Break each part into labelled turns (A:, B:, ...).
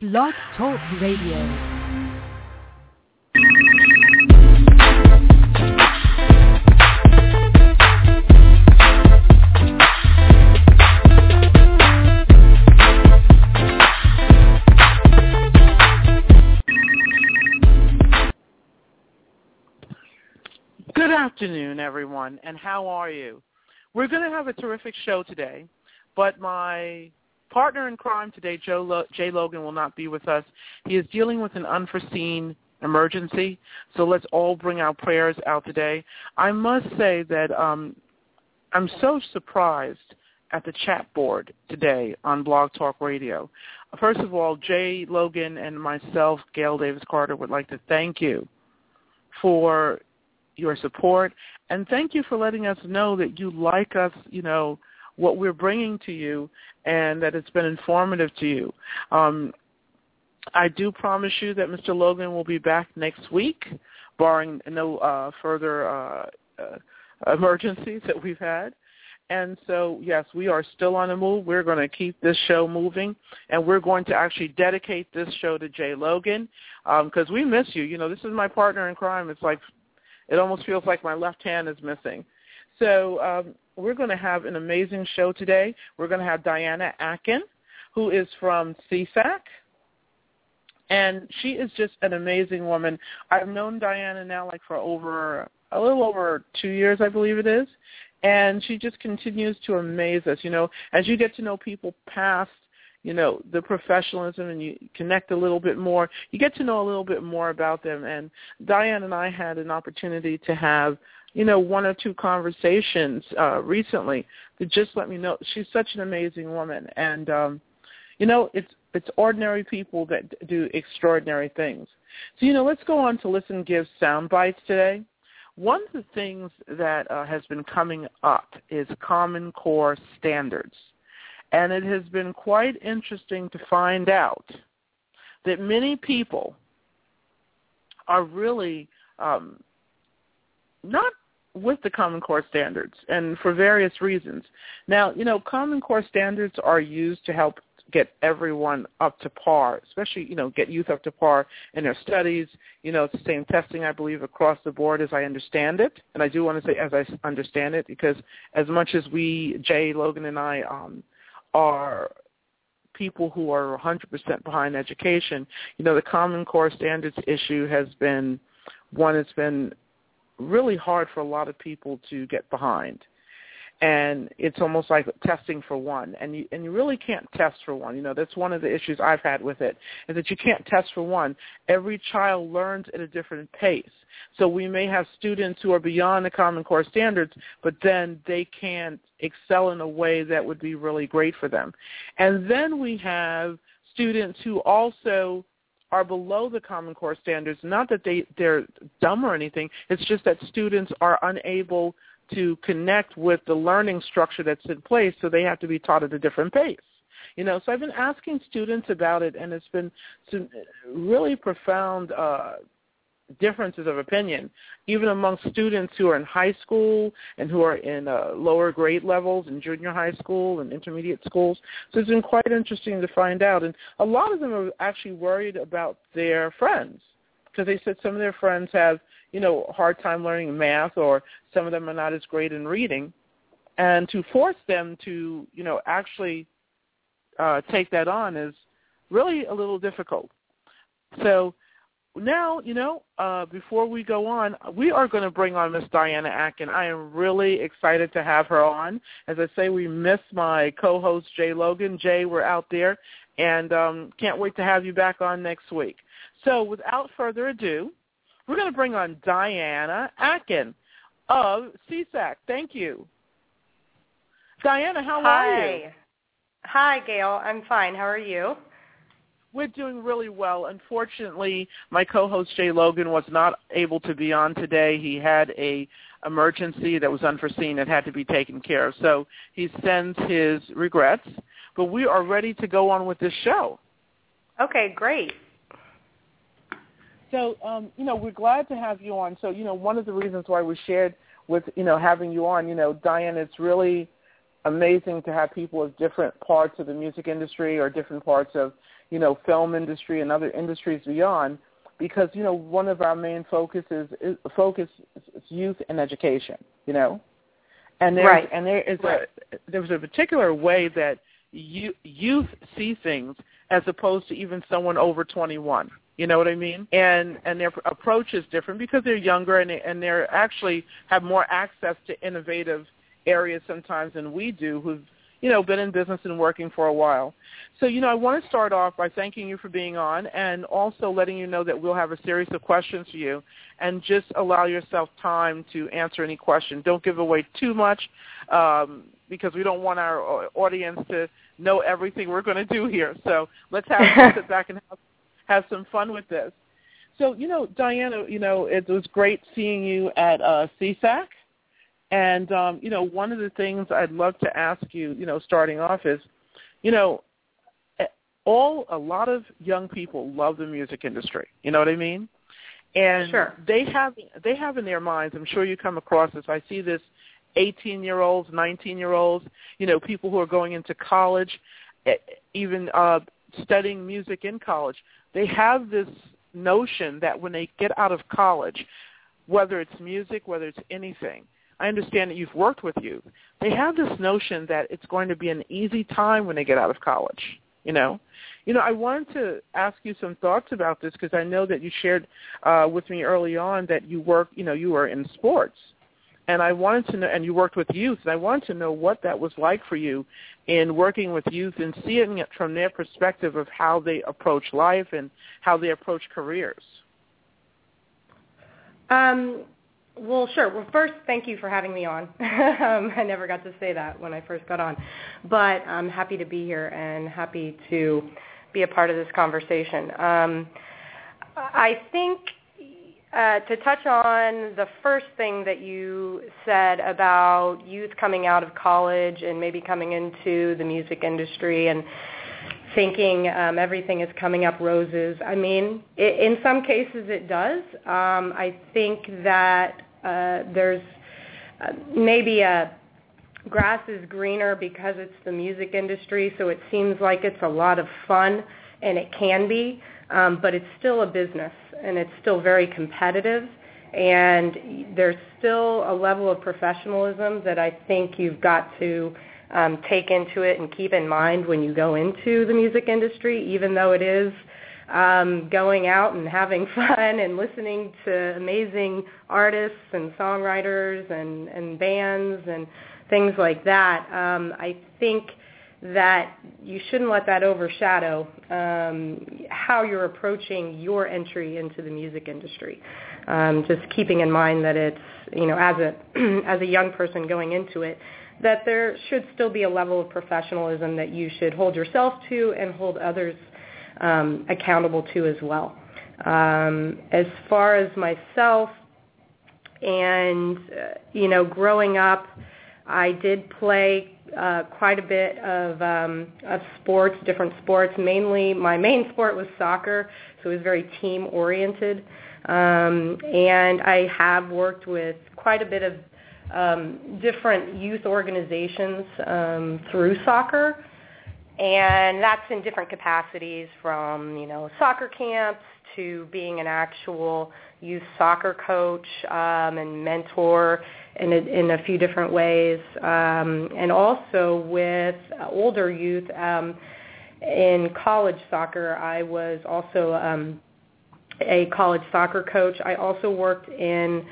A: Blog Talk Radio.
B: Good afternoon, everyone, and how are you? We're going to have a terrific show today, but my partner in crime today, Joe Lo- Jay Logan, will not be with us. He is dealing with an unforeseen emergency, so let's all bring our prayers out today. I must say that um, I'm so surprised at the chat board today on Blog Talk Radio. First of all, Jay Logan and myself, Gail Davis Carter, would like to thank you for your support and thank you for letting us know that you like us, you know, what we're bringing to you and that it's been informative to you. Um, I do promise you that Mr. Logan will be back next week, barring no uh, further uh, uh, emergencies that we've had. And so, yes, we are still on the move. We're going to keep this show moving, and we're going to actually dedicate this show to Jay Logan because um, we miss you. You know, this is my partner in crime. It's like it almost feels like my left hand is missing. So um, we're going to have an amazing show today. We're going to have Diana Akin, who is from SESAC. And she is just an amazing woman. I've known Diana now like for over a little over two years, I believe it is. And she just continues to amaze us. You know, as you get to know people past you know the professionalism and you connect a little bit more you get to know a little bit more about them and diane and i had an opportunity to have you know one or two conversations uh recently to just let me know. She's such an amazing woman. And um you know it's it's ordinary people that do extraordinary things. So you know let's go on to listen give sound bites today. One of the things that uh, has been coming up is common core standards. And it has been quite interesting to find out that many people are really um, not with the Common Core standards, and for various reasons. Now, you know, Common Core standards are used to help get everyone up to par, especially, you know, get youth up to par in their studies. You know, it's the same testing, I believe, across the board as I understand it. And I do want to say as I understand it because as much as we, Jay, Logan, and I um, are people who are 100% behind education, you know, the Common Core standards issue has been one that's been really hard for a lot of people to get behind. And it's almost like testing for one, and you and you really can't test for one. You know that's one of the issues I've had with it is that you can't test for one. Every child learns at a different pace, so we may have students who are beyond the Common Core standards, but then they can't excel in a way that would be really great for them. And then we have students who also are below the Common Core standards. Not that they they're dumb or anything. It's just that students are unable to connect with the learning structure that's in place, so they have to be taught at a different pace. You know, so I've been asking students about it, and it's been some really profound uh, differences of opinion, even among students who are in high school and who are in uh, lower grade levels in junior high school and intermediate schools. So it's been quite interesting to find out. And a lot of them are actually worried about their friends because they said some of their friends have, you know, a hard time learning math or some of them are not as great in reading. And to force them to, you know, actually uh, take that on is really a little difficult. So now, you know, uh, before we go on, we are going to bring on Miss Diana Akin. I am really excited to have her on. As I say, we miss my co-host Jay Logan. Jay, we're out there, and um, can't wait to have you back on next week. So, without further ado, we're going to bring on Diana Akin of SESAC. Thank you, Diana. How
C: Hi.
B: are you?
C: Hi. Hi, Gail. I'm fine. How are you?
B: We're doing really well. Unfortunately, my co-host Jay Logan was not able to be on today. He had a emergency that was unforeseen that had to be taken care of. So he sends his regrets. But we are ready to go on with this show.
C: Okay, great.
B: So, um, you know, we're glad to have you on. So, you know, one of the reasons why we shared with, you know, having you on, you know, Diane, it's really amazing to have people of different parts of the music industry or different parts of, you know, film industry and other industries beyond because, you know, one of our main focuses is focus is youth and education, you know. And there
C: right.
B: and there is
C: right.
B: a there's a particular way that you, youth see things as opposed to even someone over 21. You know what I mean? And and their approach is different because they're younger and they, and they're actually have more access to innovative areas sometimes than we do who've you know been in business and working for a while. So you know I want to start off by thanking you for being on and also letting you know that we'll have a series of questions for you and just allow yourself time to answer any question. Don't give away too much um, because we don't want our audience to know everything we're going to do here. So let's have sit back and have have some fun with this. So, you know, Diana, you know, it was great seeing you at uh, SESAC. And, um, you know, one of the things I'd love to ask you, you know, starting off is, you know, eh, all a lot of young people love the music industry. You know what I mean? And
C: sure.
B: they have they have in their minds. I'm sure you come across this. I see this 18 year olds, 19 year olds, you know, people who are going into college, eh, even uh, studying music in college they have this notion that when they get out of college, whether it's music, whether it's anything, I understand that you've worked with youth. They have this notion that it's going to be an easy time when they get out of college. You know, you know. I wanted to ask you some thoughts about this because I know that you shared uh, with me early on that you work. You know, you were in sports, and I wanted to know, and you worked with youth, and I wanted to know what that was like for you in working with youth and seeing it from their perspective of how they approach life and how they approach careers.
C: Um, well, sure. Well, first, thank you for having me on. um, I never got to say that when I first got on, but I'm happy to be here and happy to be a part of this conversation. Um, I think uh, to touch on the first thing that you said about youth coming out of college and maybe coming into the music industry and thinking um, everything is coming up roses. I mean, it, in some cases it does. Um, I think that uh, there's uh, maybe a grass is greener because it's the music industry, so it seems like it's a lot of fun, and it can be, um, but it's still a business and it's still very competitive and there's still a level of professionalism that I think you've got to um, take into it and keep in mind when you go into the music industry, even though it is um, going out and having fun and listening to amazing artists and songwriters and, and bands and things like that. Um, I think that you shouldn't let that overshadow um, how you're approaching your entry into the music industry. Um, just keeping in mind that it's, you know, as a as a young person going into it, that there should still be a level of professionalism that you should hold yourself to and hold others um, accountable to as well. Um, as far as myself, and uh, you know, growing up, I did play uh, quite a bit of um, of sports, different sports. Mainly, my main sport was soccer, so it was very team oriented. Um, and I have worked with quite a bit of um, different youth organizations um, through soccer, and that's in different capacities, from you know soccer camps to being an actual youth soccer coach um, and mentor in a, in a few different ways, um, and also with older youth. Um, in college soccer, I was also um, a college soccer coach. I also worked in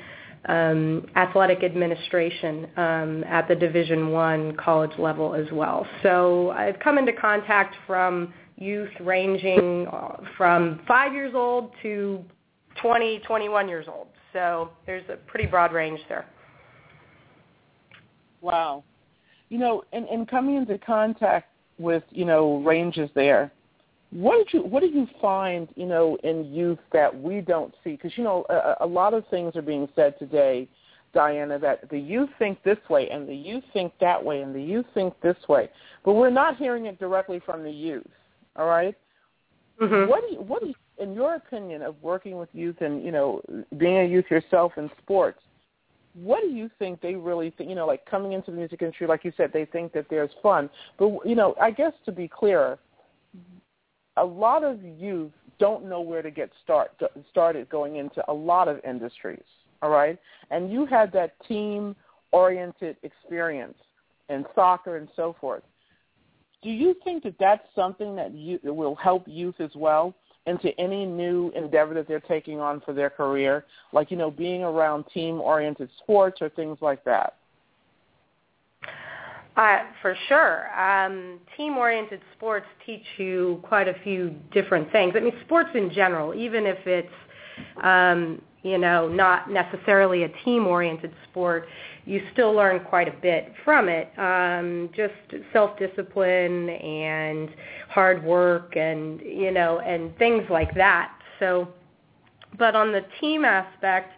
C: athletic administration um, at the Division One college level as well. So I've come into contact from youth ranging from five years old to 20, 21 years old. So there's a pretty broad range there.
B: Wow. You know, and, in coming into contact with, you know, ranges there, what did you what do you find, you know, in youth that we don't see? Because you know, a, a lot of things are being said today, Diana, that the youth think this way and the youth think that way and the youth think this way, but we're not hearing it directly from the youth. All right?
C: mm-hmm.
B: What do you, what do you, in your opinion of working with youth and you know being a youth yourself in sports? what do you think they really think? You know, like coming into the music industry, like you said, they think that there's fun. But you know, I guess to be clear, a lot of youth don't know where to get start started going into a lot of industries. All right, and you had that team oriented experience in soccer and so forth. Do you think that that's something that you that will help youth as well into any new endeavor that they're taking on for their career, like you know, being around team oriented sports or things like that?
C: Uh, for sure. Um, team-oriented sports teach you quite a few different things. I mean, sports in general, even if it's um, you know not necessarily a team-oriented sport, you still learn quite a bit from it. Um, just self-discipline and hard work, and you know, and things like that. So, but on the team aspect,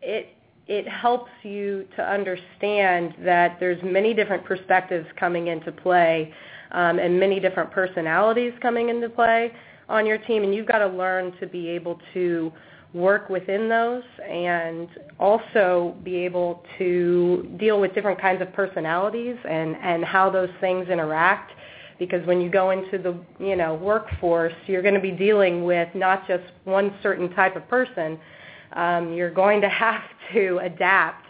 C: it it helps you to understand that there's many different perspectives coming into play um, and many different personalities coming into play on your team, and you've got to learn to be able to work within those and also be able to deal with different kinds of personalities and, and how those things interact. Because when you go into the you know workforce you're going to be dealing with not just one certain type of person. Um, you're going to have to adapt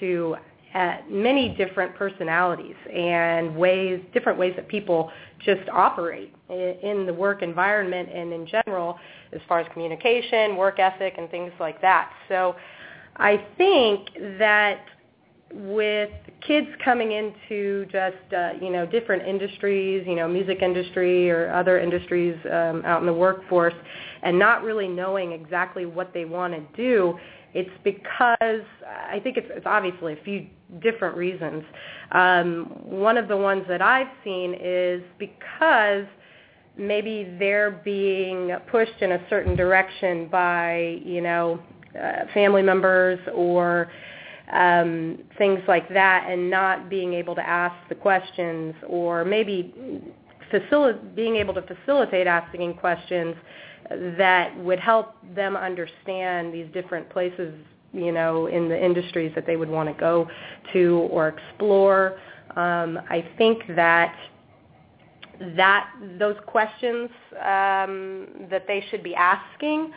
C: to uh, many different personalities and ways, different ways that people just operate in the work environment and in general as far as communication, work ethic, and things like that. So I think that with kids coming into just uh, you know different industries, you know music industry or other industries um, out in the workforce, and not really knowing exactly what they want to do, it's because I think it's, it's obviously a few different reasons. Um, one of the ones that I've seen is because maybe they're being pushed in a certain direction by you know uh, family members or um, things like that, and not being able to ask the questions, or maybe facil- being able to facilitate asking questions that would help them understand these different places, you know, in the industries that they would want to go to or explore. Um, I think that that those questions um, that they should be asking,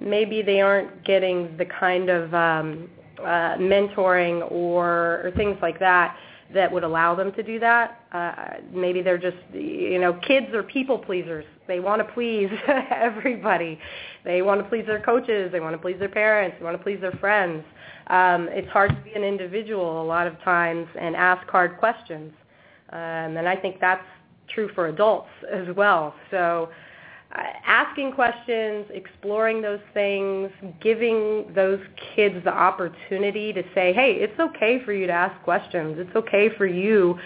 C: maybe they aren't getting the kind of um, uh, mentoring or, or things like that that would allow them to do that. Uh, maybe they're just, you know, kids are people pleasers. They want to please everybody. They want to please their coaches. They want to please their parents. They want to please their friends. Um, it's hard to be an individual a lot of times and ask hard questions. Um, and I think that's true for adults as well. So uh, asking questions, exploring those things, giving those kids the opportunity to say, hey, it's okay for you to ask questions. It's okay for you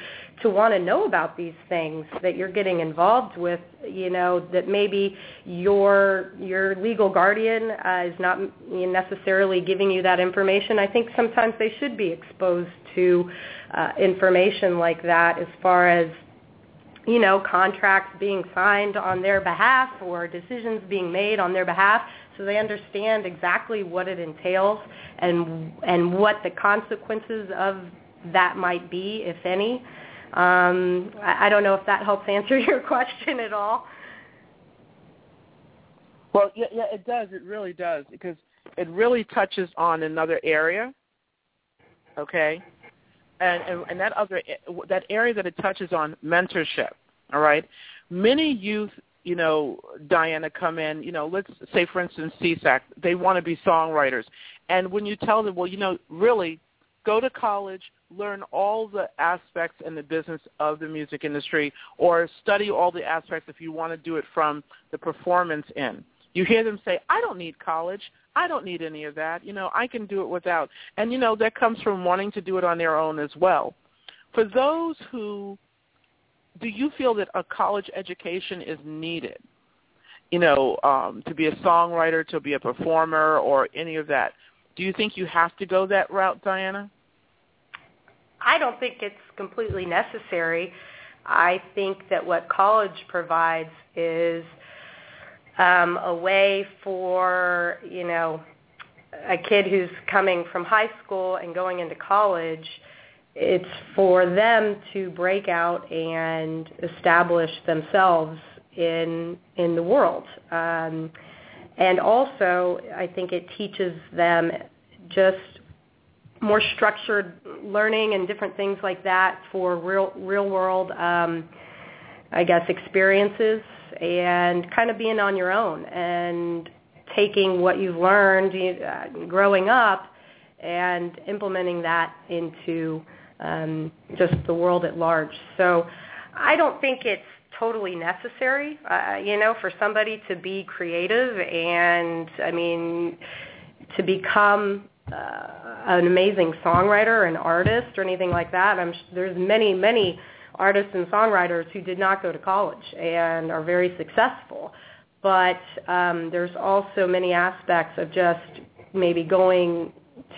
C: to want to know about these things that you're getting involved with, you know, that maybe your your legal guardian uh, is not necessarily giving you that information. I think sometimes they should be exposed to uh, information like that as far as you know, contracts being signed on their behalf or decisions being made on their behalf so they understand exactly what it entails and and what the consequences of that might be, if any. Um, I, I don't know if that helps answer your question at all.
B: Well, yeah, yeah, it does. It really does because it really touches on another area. Okay, and, and, and that other that area that it touches on mentorship. All right, many youth, you know, Diana, come in. You know, let's say for instance, SESAC, they want to be songwriters, and when you tell them, well, you know, really, go to college, learn all the aspects and the business of the music industry, or study all the aspects if you want to do it from the performance end. You hear them say, I don't need college. I don't need any of that. You know, I can do it without. And, you know, that comes from wanting to do it on their own as well. For those who, do you feel that a college education is needed? You know, um, to be a songwriter, to be a performer, or any of that. Do you think you have to go that route, Diana?
C: I don't think it's completely necessary. I think that what college provides is um, a way for you know a kid who's coming from high school and going into college, it's for them to break out and establish themselves in in the world. Um, and also, I think it teaches them just more structured learning and different things like that for real real world, um, I guess, experiences and kind of being on your own and taking what you've learned uh, growing up and implementing that into um, just the world at large. So I don't think it's totally necessary, uh, you know, for somebody to be creative and, I mean, to become uh, an amazing songwriter, an artist, or anything like that. I'm there's many, many artists and songwriters who did not go to college and are very successful. But um, there's also many aspects of just maybe going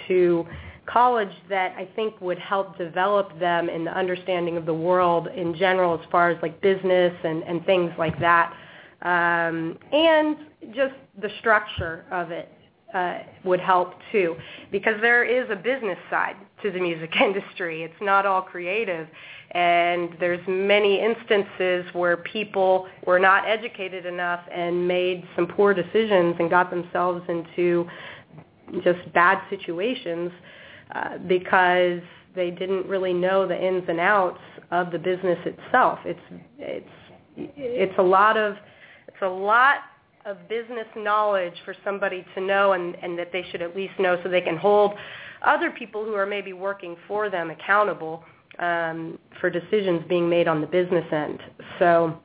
C: to college that I think would help develop them in the understanding of the world in general as far as like business and, and things like that. Um, and just the structure of it uh, would help too, because there is a business side to the music industry. It's not all creative, and there's many instances where people were not educated enough and made some poor decisions and got themselves into just bad situations uh, because they didn't really know the ins and outs of the business itself. It's it's it's a lot of it's a lot of business knowledge for somebody to know and, and that they should at least know so they can hold other people who are maybe working for them accountable um, for decisions being made on the business end. So,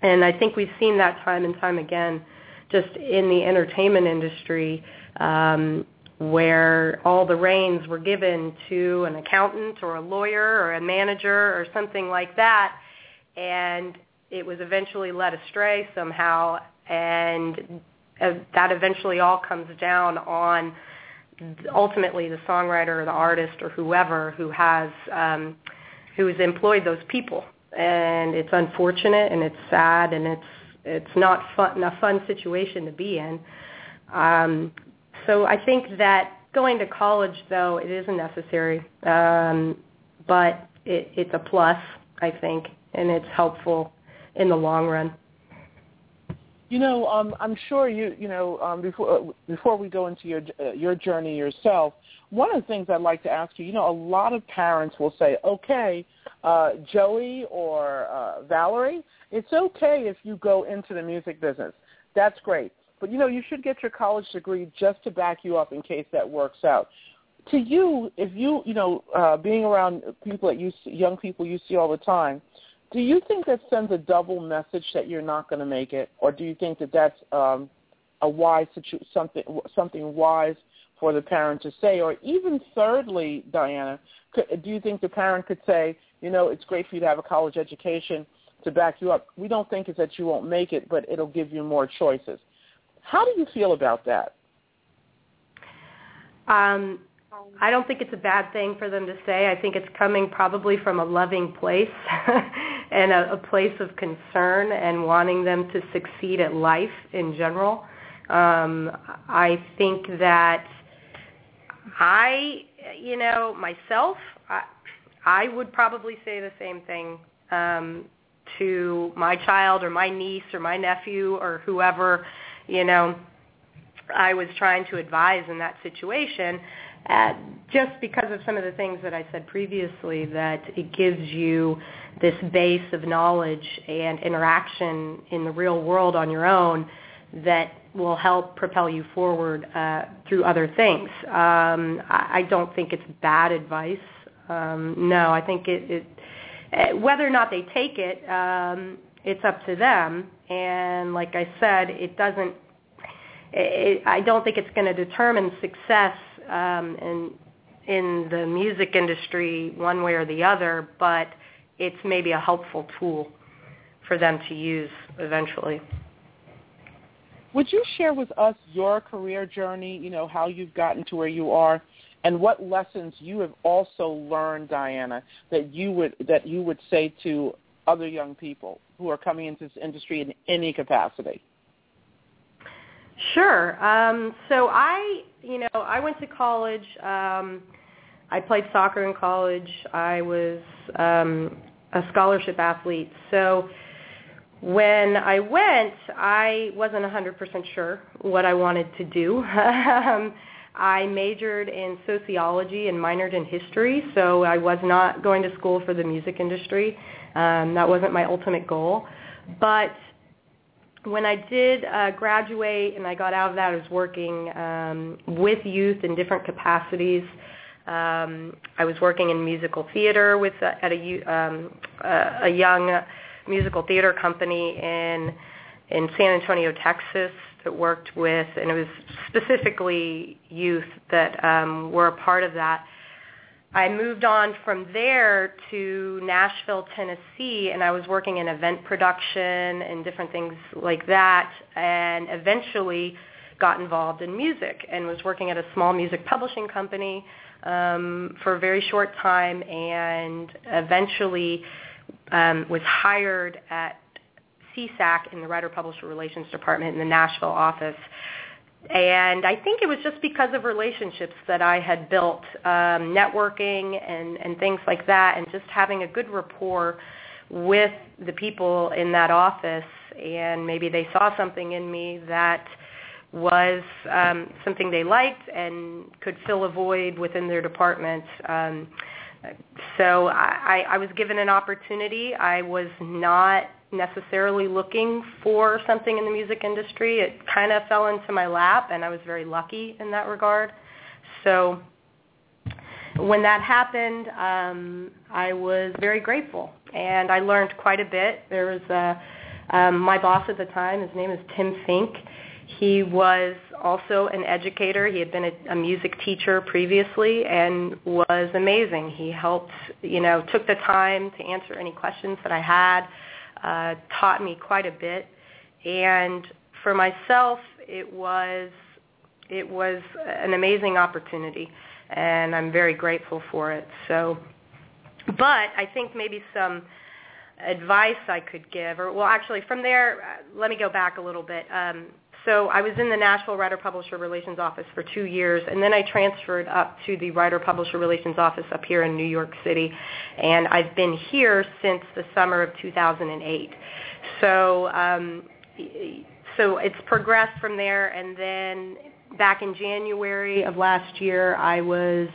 C: and I think we've seen that time and time again just in the entertainment industry. Um, where all the reins were given to an accountant or a lawyer or a manager or something like that, and it was eventually led astray somehow, and uh, that eventually all comes down on ultimately the songwriter or the artist or whoever who has um, who has employed those people, and it's unfortunate and it's sad and it's it's not fun a fun situation to be in. Um, so I think that going to college, though, it isn't necessary, um, but it, it's a plus, I think, and it's helpful in the long run.
B: You know, um, I'm sure you, you know, um, before uh, before we go into your uh, your journey yourself, one of the things I'd like to ask you, you know, a lot of parents will say, okay, uh, Joey or uh, Valerie, it's okay if you go into the music business. That's great. But you know, you should get your college degree just to back you up in case that works out. To you, if you you know, uh, being around people that you young people you see all the time, do you think that sends a double message that you're not going to make it, or do you think that that's um, a wise situ- something something wise for the parent to say, or even thirdly, Diana, could, do you think the parent could say, you know, it's great for you to have a college education to back you up. We don't think it's that you won't make it, but it'll give you more choices. How do you feel about that?
C: Um, I don't think it's a bad thing for them to say. I think it's coming probably from a loving place and a, a place of concern and wanting them to succeed at life in general. Um, I think that I, you know, myself, I, I would probably say the same thing um, to my child or my niece or my nephew or whoever you know, I was trying to advise in that situation, just because of some of the things that I said previously, that it gives you this base of knowledge and interaction in the real world on your own that will help propel you forward uh, through other things. Um, I, I don't think it's bad advice. Um, no, I think it, it uh, whether or not they take it, um, it's up to them. And like I said, it doesn't. It, I don't think it's going to determine success um, in in the music industry one way or the other, but it's maybe a helpful tool for them to use eventually.
B: Would you share with us your career journey, you know, how you've gotten to where you are and what lessons you have also learned, Diana, that you would that you would say to other young people who are coming into this industry in any capacity?
C: Sure. Um, so I, you know, I went to college. Um, I played soccer in college. I was um, a scholarship athlete. So when I went, I wasn't 100% sure what I wanted to do. Um, I majored in sociology and minored in history, so I was not going to school for the music industry. Um, that wasn't my ultimate goal. But when I did uh, graduate and I got out of that, I was working um, with youth in different capacities. Um, I was working in musical theater with uh, at a, um, uh, a young musical theater company in in San Antonio, Texas, that worked with, and it was specifically youth that um, were a part of that. I moved on from there to Nashville, Tennessee, and I was working in event production and different things like that, and eventually got involved in music and was working at a small music publishing company um, for a very short time, and eventually um, was hired at SESAC in the Writer-Publisher Relations Department in the Nashville office. And I think it was just because of relationships that I had built, um, networking and, and things like that, and just having a good rapport with the people in that office. And maybe they saw something in me that was um, something they liked and could fill a void within their department. Um, so I, I was given an opportunity. I was not necessarily looking for something in the music industry. It kind of fell into my lap, and I was very lucky in that regard. So when that happened, um, I was very grateful, and I learned quite a bit. There was a, um, my boss at the time. His name is Tim Fink. He was also an educator. He had been a, a music teacher previously and was amazing. He helped, you know, took the time to answer any questions that I had uh, taught me quite a bit. And for myself, it was it was an amazing opportunity, and I'm very grateful for it. So, but I think maybe some advice I could give, or well, actually, from there, uh, let me go back a little bit. Um, so I was in the Nashville Writer-Publisher Relations Office for two years, and then I transferred up to the Writer-Publisher Relations Office up here in New York City, and I've been here since the summer of 2008. So, um, so it's progressed from there, and then back in January of last year, I was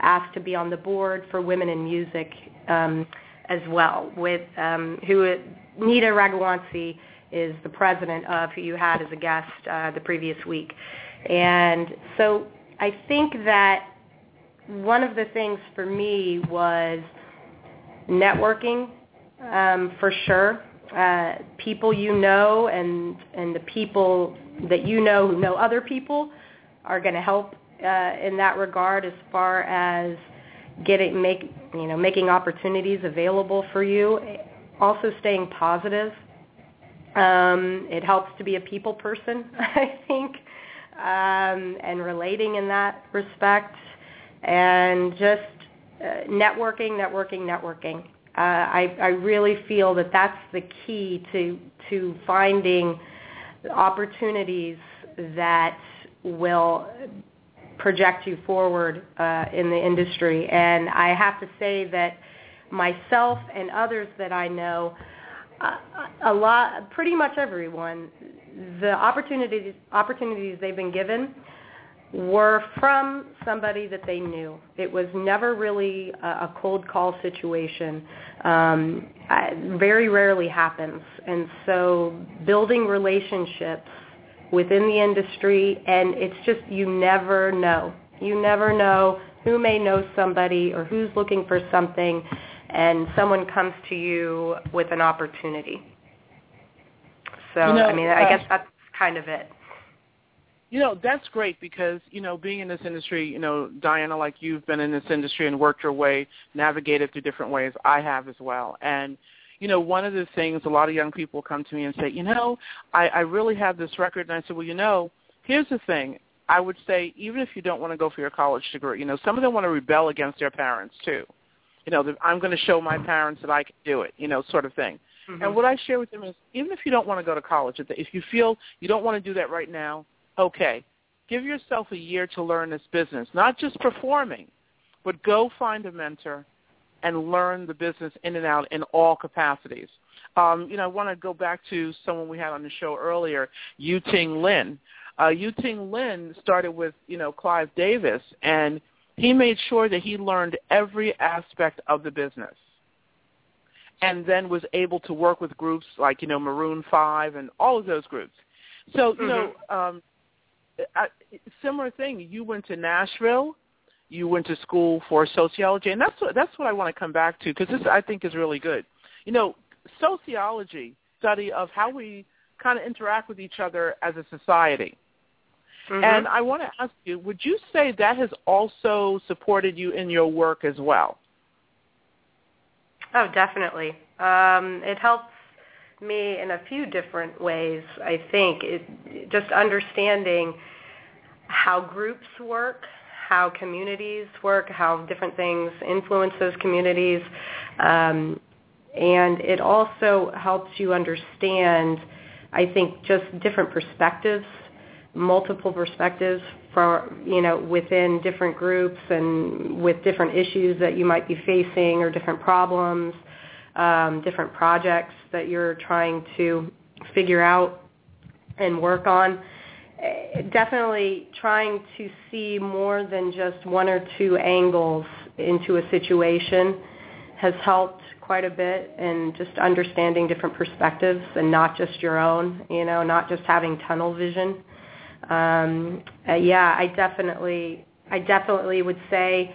C: asked to be on the board for Women in Music um, as well, with um, who Neeta Ragoowansi is the president of who you had as a guest uh, the previous week. And so I think that one of the things for me was networking um, for sure. Uh, people you know and and the people that you know who know other people are going to help uh, in that regard as far as getting make you know making opportunities available for you. Also staying positive um, it helps to be a people person, I think, um, and relating in that respect, and just uh, networking, networking, networking. Uh, I, I really feel that that's the key to to finding opportunities that will project you forward uh, in the industry. And I have to say that myself and others that I know a lot, pretty much everyone, the opportunities opportunities they've been given were from somebody that they knew. It was never really a, a cold call situation. Um, I, very rarely happens, and so building relationships within the industry, and it's just you never know. You never know who may know somebody or who's looking for something and someone comes to you with an opportunity. So,
B: you know,
C: I mean, I uh, guess that's kind of it.
B: You know, that's great because, you know, being in this industry, you know, Diana, like you've been in this industry and worked your way, navigated through different ways. I have as well. And, you know, one of the things a lot of young people come to me and say, you know, I, I really have this record. And I said, well, you know, here's the thing. I would say even if you don't want to go for your college degree, you know, some of them want to rebel against their parents too you know, I'm going to show my parents that I can do it, you know, sort of thing. Mm-hmm. And what I share with them is, even if you don't want to go to college, if you feel you don't want to do that right now, okay, give yourself a year to learn this business, not just performing, but go find a mentor and learn the business in and out in all capacities. Um, you know, I want to go back to someone we had on the show earlier, Yu Ting Lin. Uh, Yu Ting Lin started with, you know, Clive Davis, and he made sure that he learned every aspect of the business and then was able to work with groups like, you know, Maroon 5 and all of those groups. So, you mm-hmm. know, um, I, similar thing. You went to Nashville. You went to school for sociology, and that's what that's what I want to come back to because this I think is really good. You know, sociology study of how we kind of interact with each other as a society. Mm-hmm. And I want to ask you, would you say that has also supported you in your work as well?
C: Oh, definitely. Um, it helps me in a few different ways. I think it, just understanding how groups work, how communities work, how different things influence those communities, um, and it also helps you understand, I think, just different perspectives, multiple perspectives for you know within different groups and with different issues that you might be facing or different problems um, different projects that you're trying to figure out and work on. Definitely trying to see more than just one or two angles into a situation has helped quite a bit and just understanding different perspectives and not just your own, you know, not just having tunnel vision. Um, uh, yeah, I definitely, I definitely would say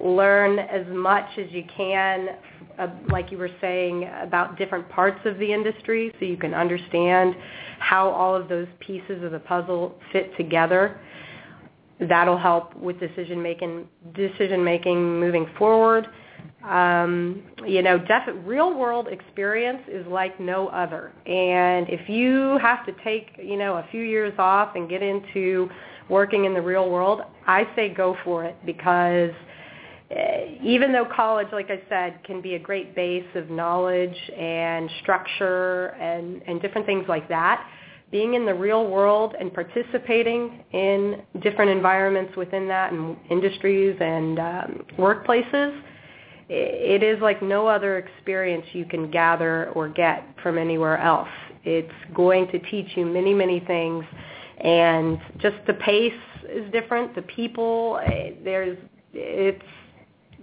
C: learn as much as you can uh, like you were saying, about different parts of the industry so you can understand how all of those pieces of the puzzle fit together. That'll help with decision making decision making moving forward. Um, you know, def- real world experience is like no other. And if you have to take, you know, a few years off and get into working in the real world, I say go for it because even though college, like I said, can be a great base of knowledge and structure and, and different things like that, being in the real world and participating in different environments within that and industries and um, workplaces, it is like no other experience you can gather or get from anywhere else. It's going to teach you many, many things. And just the pace is different. The people, there's, it's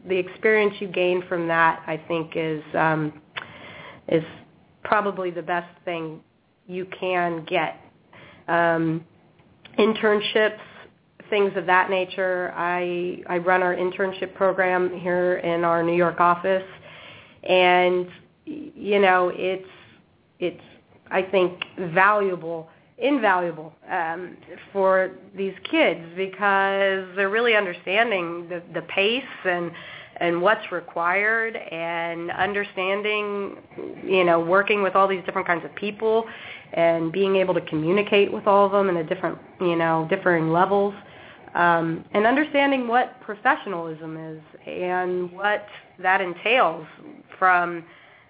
C: the experience you gain from that, I think, is um, is probably the best thing you can get. Um, internships, things of that nature. I I run our internship program here in our New York office, and you know it's it's I think valuable invaluable um, for these kids because they're really understanding the, the pace and and what's required and understanding, you know, working with all these different kinds of people and being able to communicate with all of them in a different, you know, differing levels. Um, and understanding what professionalism is and what that entails from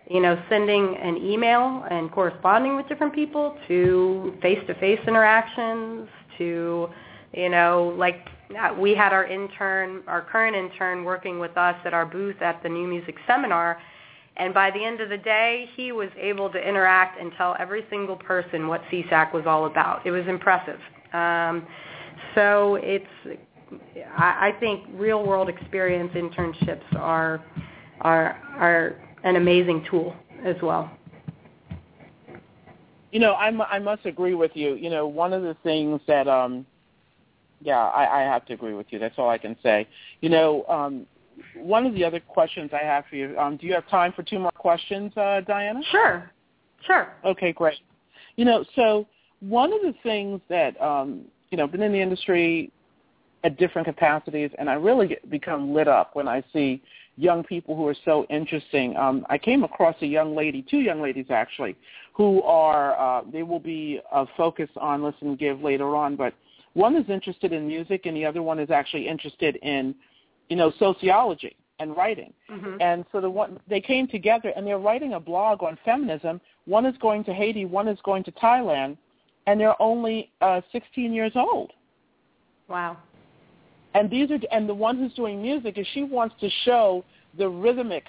C: you know, sending an email and corresponding with different people to face-to-face interactions to, you know, like we had our intern, our current intern working with us at our booth at the New Music Seminar, and by the end of the day, he was able to interact and tell every single person what SESAC was all about. It was impressive. Um, so it's, I, I think real-world experience internships are are are an amazing tool as well.
B: You know, I, I must agree with you. You know, one of the things that, um, yeah, I, I have to agree with you. That's all I can say. You know, um, one of the other questions I have for you, um, do you have time for two more questions, uh, Diana?
C: Sure. Sure.
B: Okay, great. You know, so one of the things that, um, you know, been in the industry at different capacities, and I really get, become lit up when I see young people who are so interesting. Um, I came across a young lady, two young ladies actually, who are uh, they will be a focus on Listen Give later on, but one is interested in music and the other one is actually interested in, you know, sociology and writing. Mm-hmm. And so the one they came together and they're writing a blog on feminism. One is going to Haiti, one is going to Thailand, and they're only uh, 16 years old.
C: Wow.
B: And these are and the one who's doing music is she wants to show the rhythmic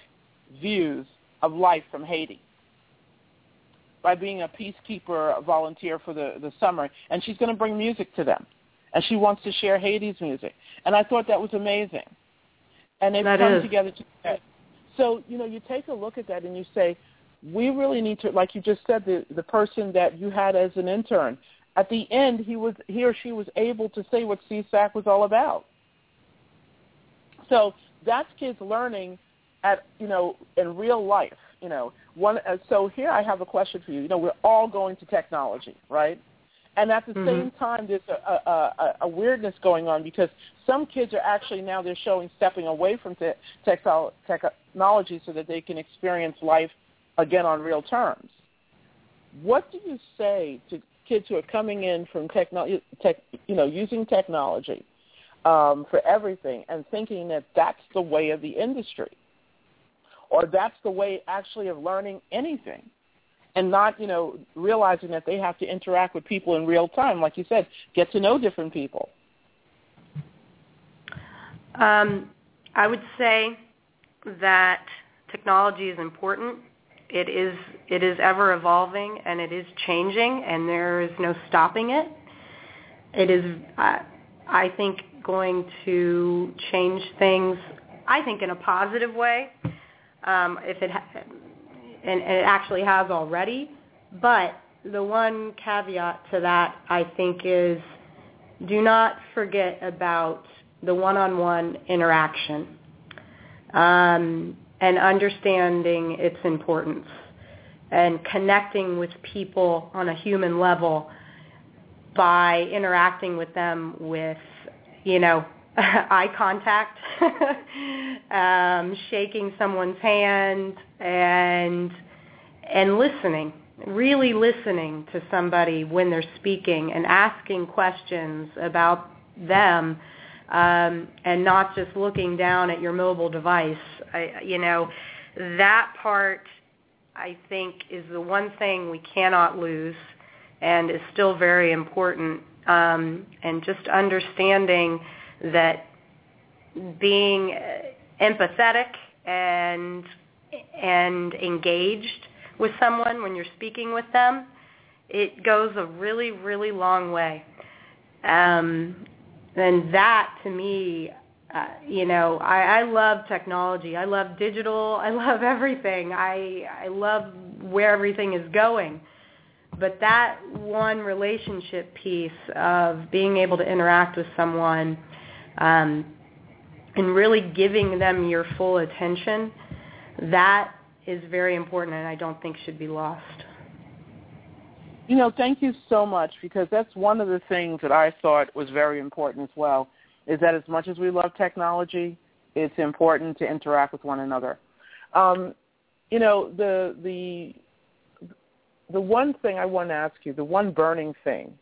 B: views of life from Haiti by being a peacekeeper volunteer for the, the summer. And she's going to bring music to them. And she wants to share Haiti's music. And I thought that was amazing. And they've
C: That
B: come
C: is.
B: together to So, you know, you take a look at that and you say, we really need to, like you just said, the, the person that you had as an intern, at the end, he was he or she was able to say what SESAC was all about. So that's kids learning at you know in real life. You know, one. Uh, so here I have a question for you. You know, we're all going to technology, right? And at the
C: Mhm.
B: same time, there's a, a, a, a weirdness going on because some kids are actually now they're showing stepping away from te- technology so that they can experience life again on real terms. What do you say to kids who are coming in from techno- tech, you know, using technology um, for everything and thinking that that's the way of the industry, or that's the way actually of learning anything, and not, you know, realizing that they have to interact with people in real time, like you said, get to know different people.
C: Um, I would say that technology is important. It is it is ever evolving and it is changing, and there is no stopping it. It is, I, I think, going to change things. I think in a positive way. Um, if it ha- and, and it actually has already, but the one caveat to that I think is do not forget about the one-on-one interaction um, and understanding its importance and connecting with people on a human level by interacting with them with, you know, eye contact, um, shaking someone's hand, and and listening, really listening to somebody when they're speaking and asking questions about them um, and not just looking down at your mobile device. I, you know, that part I think is the one thing we cannot lose and is still very important. Um, and just understanding that being empathetic and and engaged with someone when you're speaking with them, it goes a really, really long way. Um, and that to me, uh, you know, I, I love technology. I love digital. I love everything. I I love where everything is going. But that one relationship piece of being able to interact with someone um, and really giving them your full attention, that is very important and I don't think should be lost.
B: You know, thank you so much because that's one of the things that I thought was very important as well, is that as much as we love technology, it's important to interact with one another. Um, you know, the the the one thing I want to ask you, the one burning thing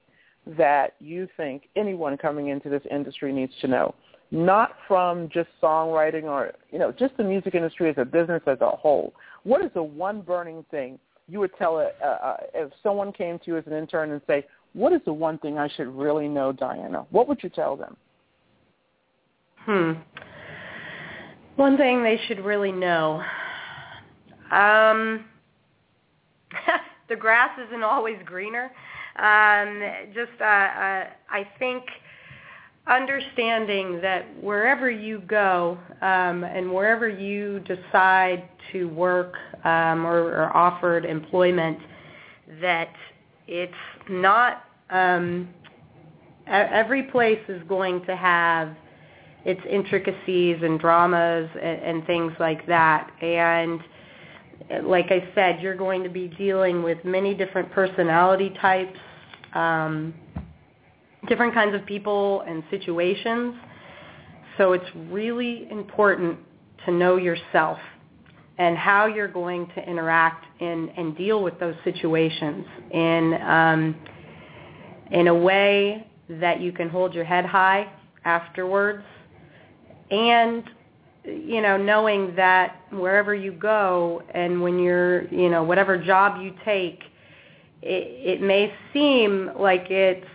B: that you think anyone coming into this industry needs to know, not from just songwriting or, you know, just the music industry as a business as a whole. What is the one burning thing you would tell a, uh, if someone came to you as an intern and say, what is the one thing I should really know, Diana? What would you tell them?
C: Hmm. One thing they should really know. Um, the grass isn't always greener. Um, just, uh, uh, I think understanding that wherever you go um, and wherever you decide to work um, or, or offered employment, that it's not um, every place is going to have its intricacies and dramas and, and things like that. And like I said, you're going to be dealing with many different personality types, um, different kinds of people and situations. So it's really important to know yourself and how you're going to interact in, and deal with those situations in um, in a way that you can hold your head high afterwards, and you know knowing that wherever you go and when you're you know whatever job you take, it, it may seem like it's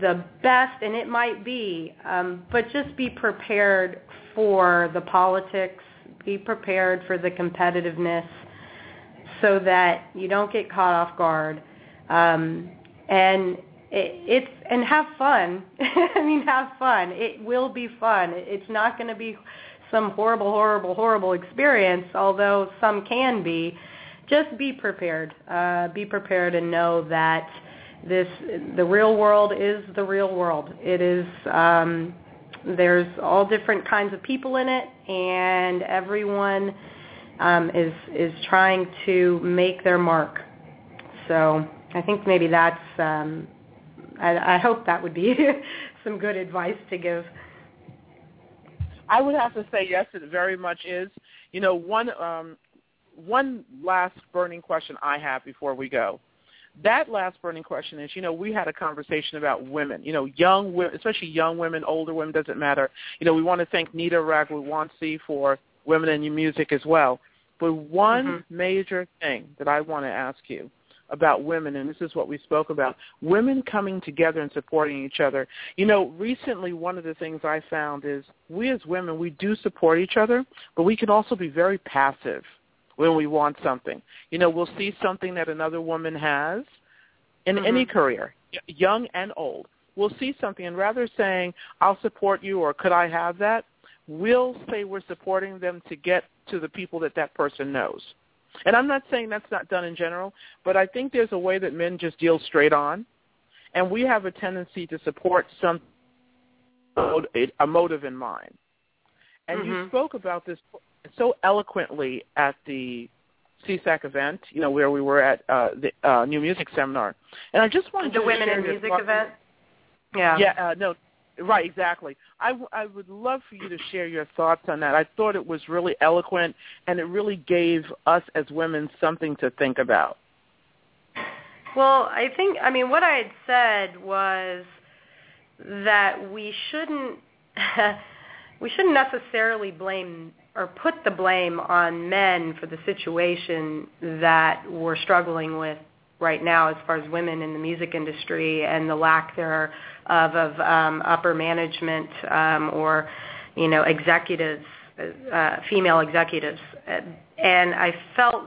C: the best, and it might be, um, but just be prepared for the politics, be prepared for the competitiveness so that you don't get caught off guard. Um, and it, it's and have fun. I mean, have fun. It will be fun. It's not going to be some horrible, horrible, horrible experience, although some can be. Just be prepared. Uh, be prepared and know that this the real world is the real world. It is um, there's all different kinds of people in it, and everyone um, is is trying to make their mark. So I think maybe that's. Um, I, I hope that would be some good advice to give.
B: I would have to say yes. It very much is. You know, one um, one last burning question I have before we go. That last burning question is, you know, we had a conversation about women, you know, young women, especially young women, older women, doesn't matter. You know, we want to thank Neeta Ragoowansi for women in music as well. But one mm-hmm. major thing that I want to ask you about women, and this is what we spoke about, women coming together and supporting each other. You know, recently one of the things I found is we as women, we do support each other, but we can also be very passive when we want something. You know, we'll see something that another woman has in mm-hmm. any career, young and old. We'll see something, and rather saying, I'll support you or could I have that, we'll say we're supporting them to get to the people that that person knows. And I'm not saying that's not done in general, but I think there's a way that men just deal straight on, and we have a tendency to support some a motive in mind. And mm-hmm. you spoke about this so eloquently at the SESAC event, you know, where we were at uh, the uh, New Music Seminar. And I just wanted
C: the
B: to
C: Women in Music event. Yeah.
B: Yeah. Uh, no, Right, exactly. I, w- I would love for you to share your thoughts on that. I thought it was really eloquent, and it really gave us as women something to think about.
C: Well, I think, I mean, what I had said was that we shouldn't, we shouldn't necessarily blame or put the blame on men for the situation that we're struggling with right now as far as women in the music industry and the lack there of, of um, upper management um, or you know executives, uh, female executives, and I felt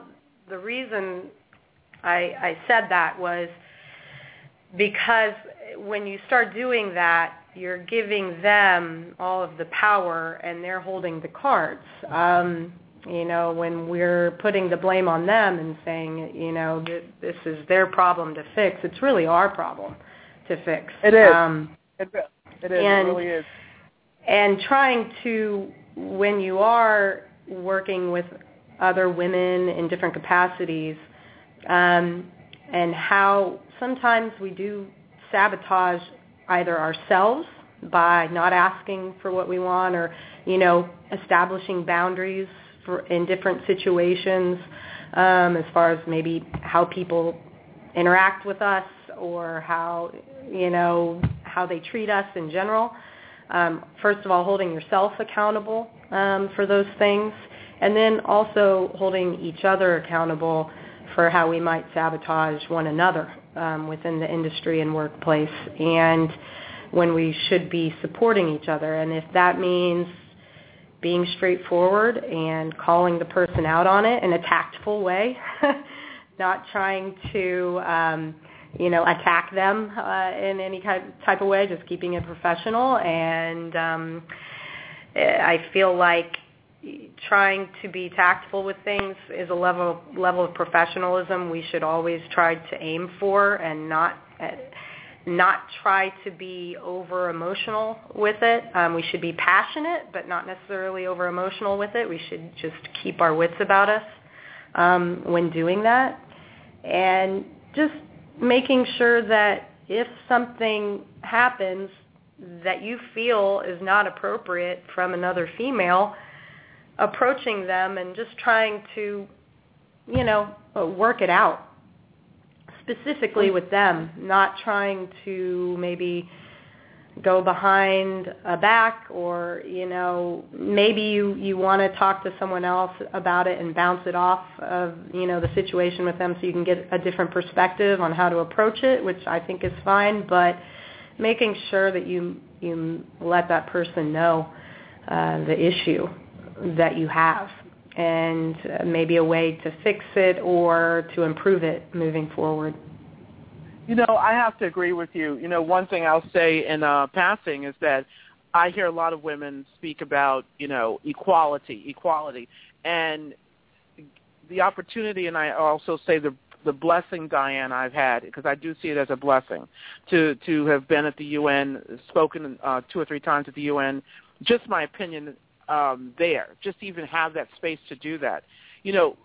C: the reason I, I said that was because when you start doing that, you're giving them all of the power and they're holding the cards. Um, you know, when we're putting the blame on them and saying, you know, this is their problem to fix, it's really our problem to fix.
B: It is. Um, it, it is.
C: And,
B: it really is.
C: And trying to, when you are working with other women in different capacities, um, and how sometimes we do sabotage either ourselves by not asking for what we want or, you know, establishing boundaries for, in different situations um, as far as maybe how people interact with us or how you know how they treat us in general. Um, first of all, holding yourself accountable um, for those things, and then also holding each other accountable for how we might sabotage one another um, within the industry and workplace, and when we should be supporting each other. And if that means being straightforward and calling the person out on it in a tactful way, not trying to um, you know attack them uh, in any kind type of way, just keeping it professional. And um, I feel like trying to be tactful with things is a level level of professionalism we should always try to aim for, and not not try to be over emotional with it. Um, we should be passionate, but not necessarily over emotional with it. We should just keep our wits about us um, when doing that, and just making sure that if something happens that you feel is not appropriate from another female, approaching them and just trying to, you know, work it out specifically with them, not trying to maybe go behind a back or you know maybe you you want to talk to someone else about it and bounce it off of you know the situation with them so you can get a different perspective on how to approach it which I think is fine but making sure that you you let that person know uh, the issue that you have and uh, maybe a way to fix it or to improve it moving forward.
B: You know, I have to agree with you. You know, one thing I'll say in uh, passing is that I hear a lot of women speak about, you know, equality, equality, and the opportunity, and I also say the the blessing, Diane, I've had because I do see it as a blessing to to have been at the UN, spoken uh, two or three times at the UN. Just my opinion um, there, just to even have that space to do that. You know,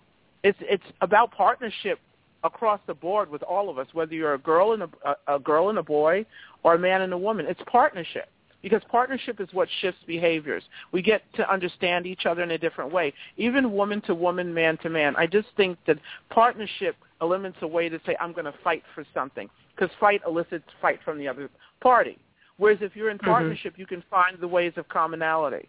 B: it's it's about partnership across the board with all of us, whether you're a girl and a, a girl and a boy or a man and a woman. It's partnership because partnership is what shifts behaviors. We get to understand each other in a different way, even woman to woman, man to man. I just think that partnership eliminates a way to say, I'm going to fight for something because fight elicits fight from the other party. Whereas if you're in mm-hmm. partnership, you can find the ways of commonality.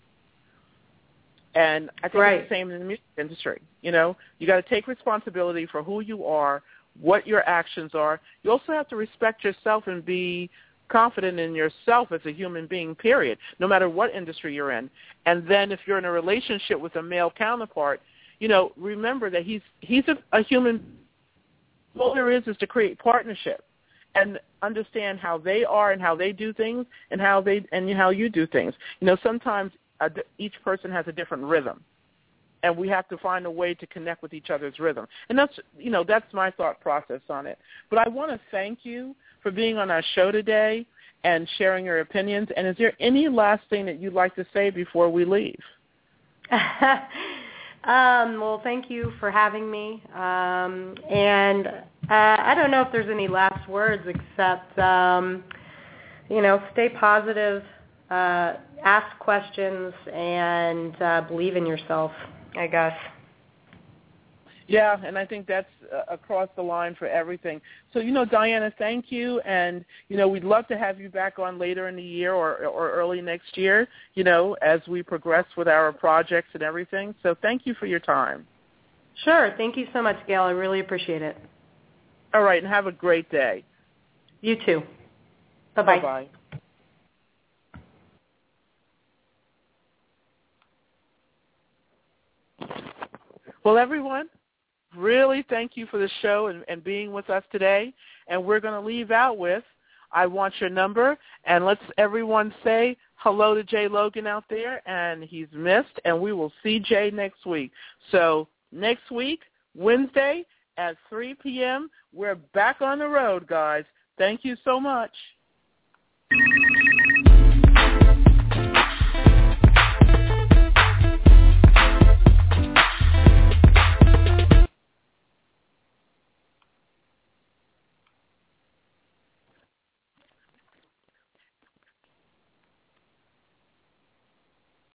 B: And I think right. it's the same in the music industry. You know, you got to take responsibility for who you are, what your actions are. You also have to respect yourself and be confident in yourself as a human being, period, no matter what industry you're in. And then if you're in a relationship with a male counterpart, you know, remember that he's he's a, a human. All there is is to create partnership and understand how they are and how they do things and how they and how you do things. You know, sometimes a, each person has a different rhythm and we have to find a way to connect with each other's rhythm. And that's you know that's my thought process on it. But I want to thank you for being on our show today and sharing your opinions. And is there any last thing that you'd like to say before we leave?
C: um, well, thank you for having me. Um, and uh, I don't know if there's any last words except um, you know stay positive uh, ask questions and uh, believe in yourself, I guess.
B: Yeah, and I think that's uh, across the line for everything. So, you know, Diana, thank you, and you know, we'd love to have you back on later in the year or or early next year. You know, as we progress with our projects and everything. So, thank you for your time.
C: Sure. Thank you so much, Gail. I really appreciate it.
B: All right, and have a great day.
C: You too. Bye-bye.
B: Bye-bye. Well, everyone, really thank you for the show and, and being with us today. And we're going to leave out with I want your number. And let's everyone say hello to Jaee Logan out there. And he's missed. And we will see Jaee next week. So next week, Wednesday at 3 p.m., we're back on the road, guys. Thank you so much.